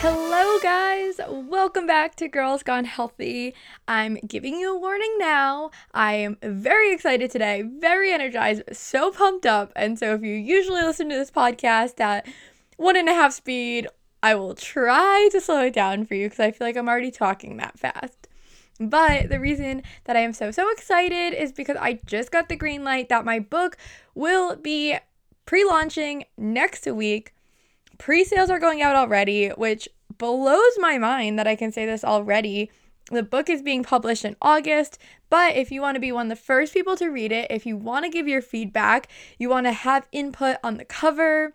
Hello, guys. Welcome back to Girls Gone Healthy. I'm giving you a warning now. I am very excited today, very energized, so pumped up. And so, if you usually listen to this podcast at one and a half speed, I will try to slow it down for you because I feel like I'm already talking that fast. But the reason that I am so, so excited is because I just got the green light that my book will be pre launching next week. Pre sales are going out already, which blows my mind that I can say this already. The book is being published in August, but if you want to be one of the first people to read it, if you want to give your feedback, you want to have input on the cover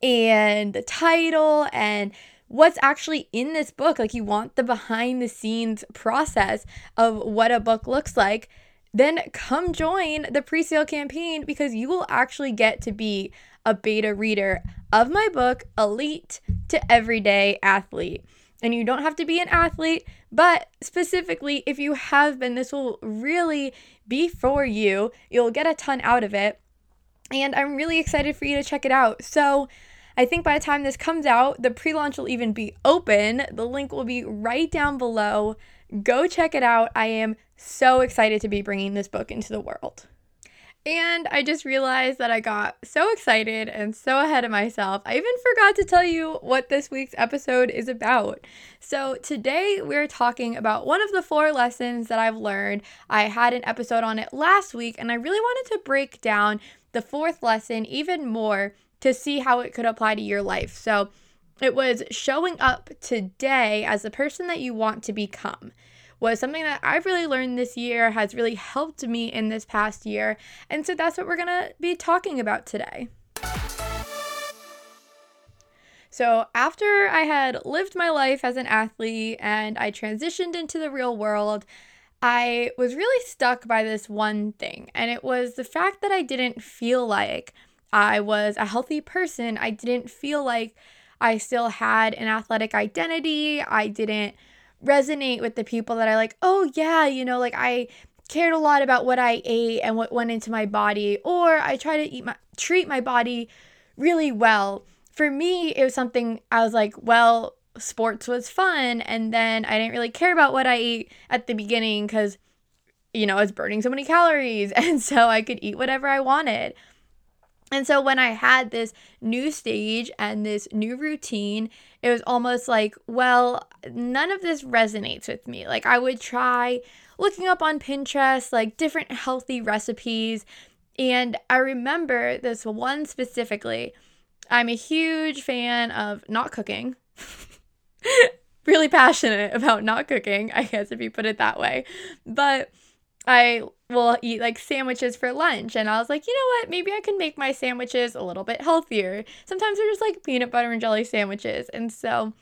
and the title and what's actually in this book, like you want the behind the scenes process of what a book looks like, then come join the pre sale campaign because you will actually get to be a beta reader of my book, Elite to Everyday Athlete. And you don't have to be an athlete, but specifically, if you have been, this will really be for you. You'll get a ton out of it. And I'm really excited for you to check it out. So, I think by the time this comes out, the pre launch will even be open. The link will be right down below. Go check it out. I am so excited to be bringing this book into the world. And I just realized that I got so excited and so ahead of myself. I even forgot to tell you what this week's episode is about. So, today we're talking about one of the four lessons that I've learned. I had an episode on it last week, and I really wanted to break down the fourth lesson even more to see how it could apply to your life. So, it was showing up today as the person that you want to become was something that I've really learned this year, has really helped me in this past year. And so that's what we're going to be talking about today. So, after I had lived my life as an athlete and I transitioned into the real world, I was really stuck by this one thing, and it was the fact that I didn't feel like I was a healthy person. I didn't feel like I still had an athletic identity. I didn't resonate with the people that I like, oh, yeah, you know, like I cared a lot about what I ate and what went into my body, or I try to eat my treat my body really well. For me, it was something I was like, well, sports was fun, and then I didn't really care about what I ate at the beginning because you know, I was burning so many calories, and so I could eat whatever I wanted. And so when I had this new stage and this new routine, it was almost like, well, none of this resonates with me. Like I would try looking up on Pinterest like different healthy recipes, and I remember this one specifically. I'm a huge fan of not cooking. really passionate about not cooking, I guess if you put it that way. But I will eat like sandwiches for lunch. And I was like, you know what? Maybe I can make my sandwiches a little bit healthier. Sometimes they're just like peanut butter and jelly sandwiches. And so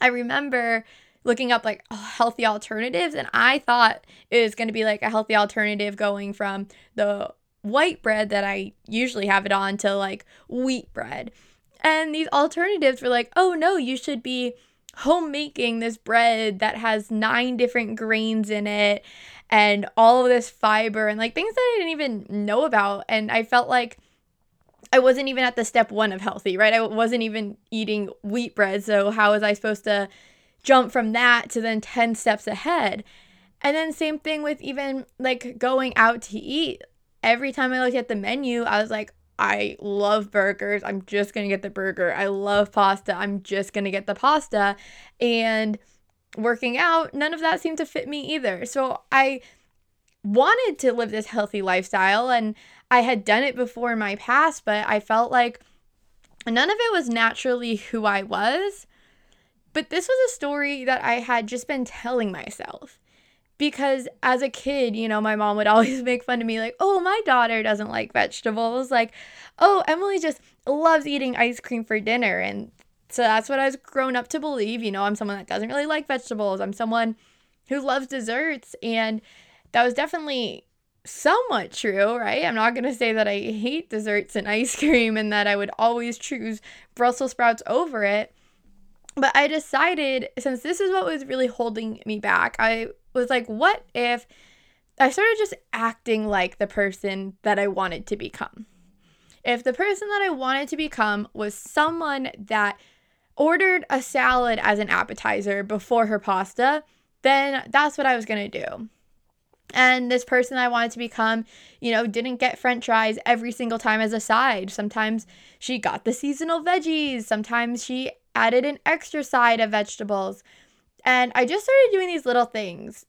I remember looking up like healthy alternatives. And I thought it was going to be like a healthy alternative going from the white bread that I usually have it on to like wheat bread. And these alternatives were like, oh no, you should be homemaking this bread that has nine different grains in it and all of this fiber and like things that I didn't even know about. And I felt like I wasn't even at the step one of healthy, right? I wasn't even eating wheat bread. So, how was I supposed to jump from that to then 10 steps ahead? And then, same thing with even like going out to eat. Every time I looked at the menu, I was like, I love burgers. I'm just going to get the burger. I love pasta. I'm just going to get the pasta. And working out, none of that seemed to fit me either. So I wanted to live this healthy lifestyle and I had done it before in my past, but I felt like none of it was naturally who I was. But this was a story that I had just been telling myself because as a kid, you know, my mom would always make fun of me, like, oh, my daughter doesn't like vegetables. Like, oh, Emily just loves eating ice cream for dinner. And so that's what I was grown up to believe. You know, I'm someone that doesn't really like vegetables, I'm someone who loves desserts. And that was definitely somewhat true, right? I'm not going to say that I hate desserts and ice cream and that I would always choose Brussels sprouts over it. But I decided, since this is what was really holding me back, I was like, what if I started just acting like the person that I wanted to become? If the person that I wanted to become was someone that ordered a salad as an appetizer before her pasta, then that's what I was going to do. And this person I wanted to become, you know, didn't get french fries every single time as a side. Sometimes she got the seasonal veggies, sometimes she added an extra side of vegetables. And I just started doing these little things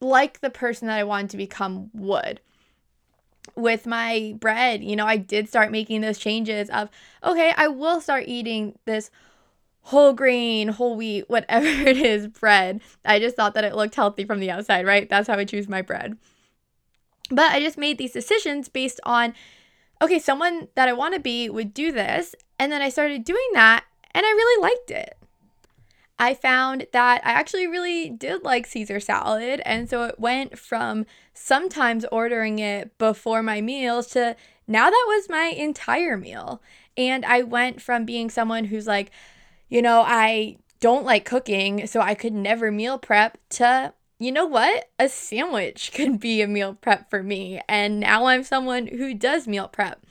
like the person that I wanted to become would. With my bread, you know, I did start making those changes of, okay, I will start eating this whole grain, whole wheat, whatever it is, bread. I just thought that it looked healthy from the outside, right? That's how I choose my bread. But I just made these decisions based on, okay, someone that I want to be would do this. And then I started doing that and I really liked it. I found that I actually really did like Caesar salad. And so it went from sometimes ordering it before my meals to now that was my entire meal. And I went from being someone who's like, you know, I don't like cooking, so I could never meal prep to, you know what? A sandwich could be a meal prep for me. And now I'm someone who does meal prep.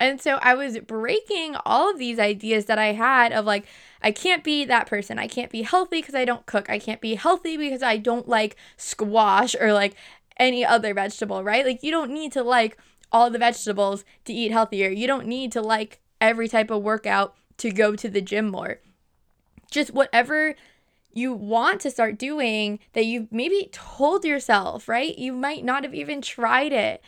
And so I was breaking all of these ideas that I had of like, I can't be that person. I can't be healthy because I don't cook. I can't be healthy because I don't like squash or like any other vegetable, right? Like, you don't need to like all the vegetables to eat healthier. You don't need to like every type of workout to go to the gym more just whatever you want to start doing that you maybe told yourself, right? You might not have even tried it.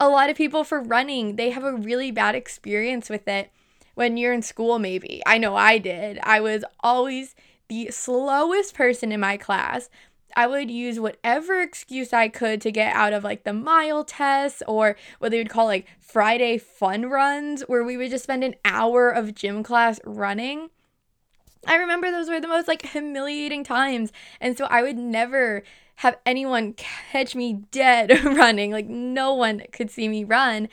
A lot of people for running, they have a really bad experience with it when you're in school, maybe. I know I did. I was always the slowest person in my class. I would use whatever excuse I could to get out of like the mile tests or what they would call like Friday fun runs, where we would just spend an hour of gym class running. I remember those were the most like humiliating times. And so I would never have anyone catch me dead running. Like no one could see me run.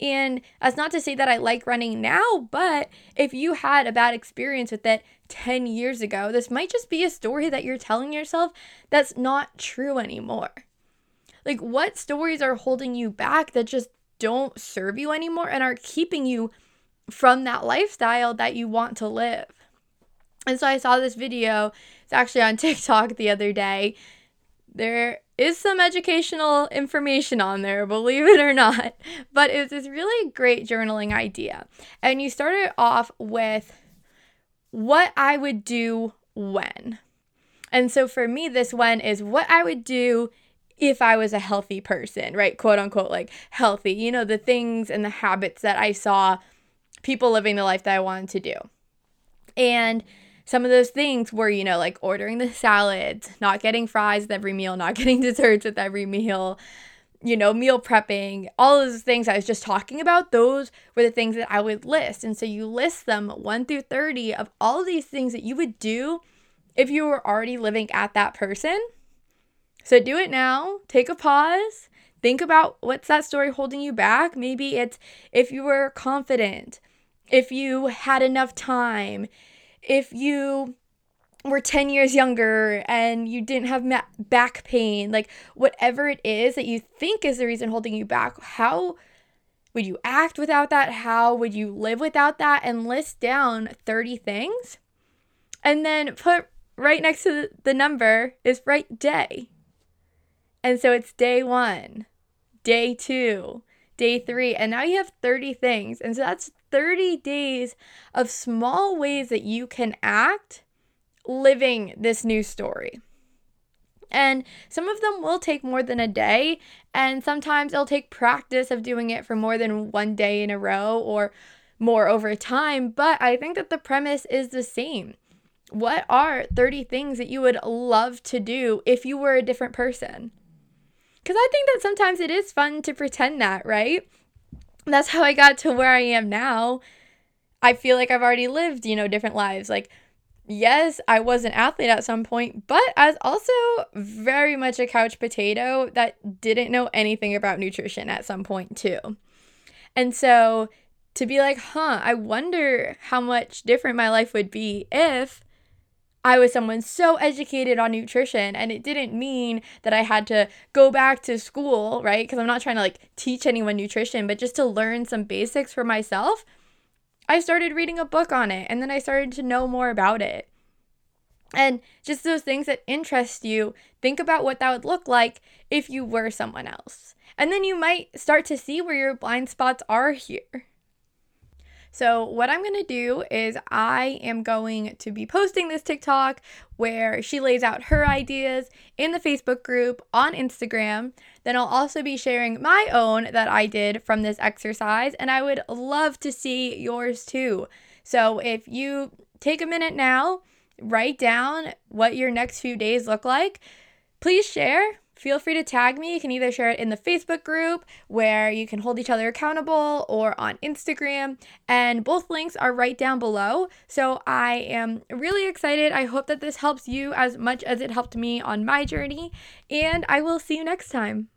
And that's not to say that I like running now, but if you had a bad experience with it 10 years ago, this might just be a story that you're telling yourself that's not true anymore. Like, what stories are holding you back that just don't serve you anymore and are keeping you from that lifestyle that you want to live? And so I saw this video. It's actually on TikTok the other day. There is some educational information on there, believe it or not. But it was this really great journaling idea. And you started off with what I would do when. And so for me, this one is what I would do if I was a healthy person, right? Quote unquote, like healthy, you know, the things and the habits that I saw people living the life that I wanted to do. And some of those things were, you know, like ordering the salads, not getting fries with every meal, not getting desserts with every meal, you know, meal prepping, all those things I was just talking about, those were the things that I would list. And so you list them 1 through 30 of all of these things that you would do if you were already living at that person. So do it now, take a pause, think about what's that story holding you back. Maybe it's if you were confident, if you had enough time, if you were 10 years younger and you didn't have ma- back pain, like whatever it is that you think is the reason holding you back, how would you act without that? How would you live without that? And list down 30 things. And then put right next to the number is right day. And so it's day one, day two, day three, and now you have 30 things. And so that's 30 days of small ways that you can act living this new story. And some of them will take more than a day, and sometimes it'll take practice of doing it for more than one day in a row or more over time. But I think that the premise is the same. What are 30 things that you would love to do if you were a different person? Because I think that sometimes it is fun to pretend that, right? that's how I got to where I am now. I feel like I've already lived, you know, different lives. Like, yes, I was an athlete at some point, but I was also very much a couch potato that didn't know anything about nutrition at some point, too. And so to be like, huh, I wonder how much different my life would be if I was someone so educated on nutrition and it didn't mean that I had to go back to school, right? Because I'm not trying to like teach anyone nutrition, but just to learn some basics for myself. I started reading a book on it and then I started to know more about it. And just those things that interest you, think about what that would look like if you were someone else. And then you might start to see where your blind spots are here. So, what I'm going to do is, I am going to be posting this TikTok where she lays out her ideas in the Facebook group on Instagram. Then I'll also be sharing my own that I did from this exercise, and I would love to see yours too. So, if you take a minute now, write down what your next few days look like, please share feel free to tag me. You can either share it in the Facebook group where you can hold each other accountable or on Instagram. And both links are right down below. So I am really excited. I hope that this helps you as much as it helped me on my journey. And I will see you next time.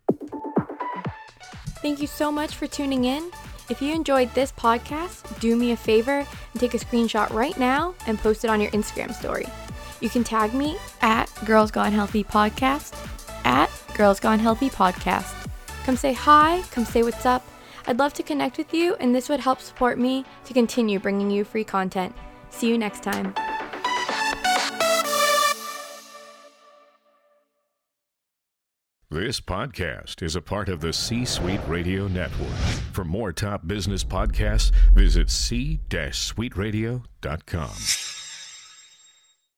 Thank you so much for tuning in. If you enjoyed this podcast, do me a favor and take a screenshot right now and post it on your Instagram story. You can tag me at Girls Gone Healthy Podcast at Girls Gone Healthy Podcast. Come say hi, come say what's up. I'd love to connect with you, and this would help support me to continue bringing you free content. See you next time. This podcast is a part of the C Suite Radio Network. For more top business podcasts, visit c-suiteradio.com.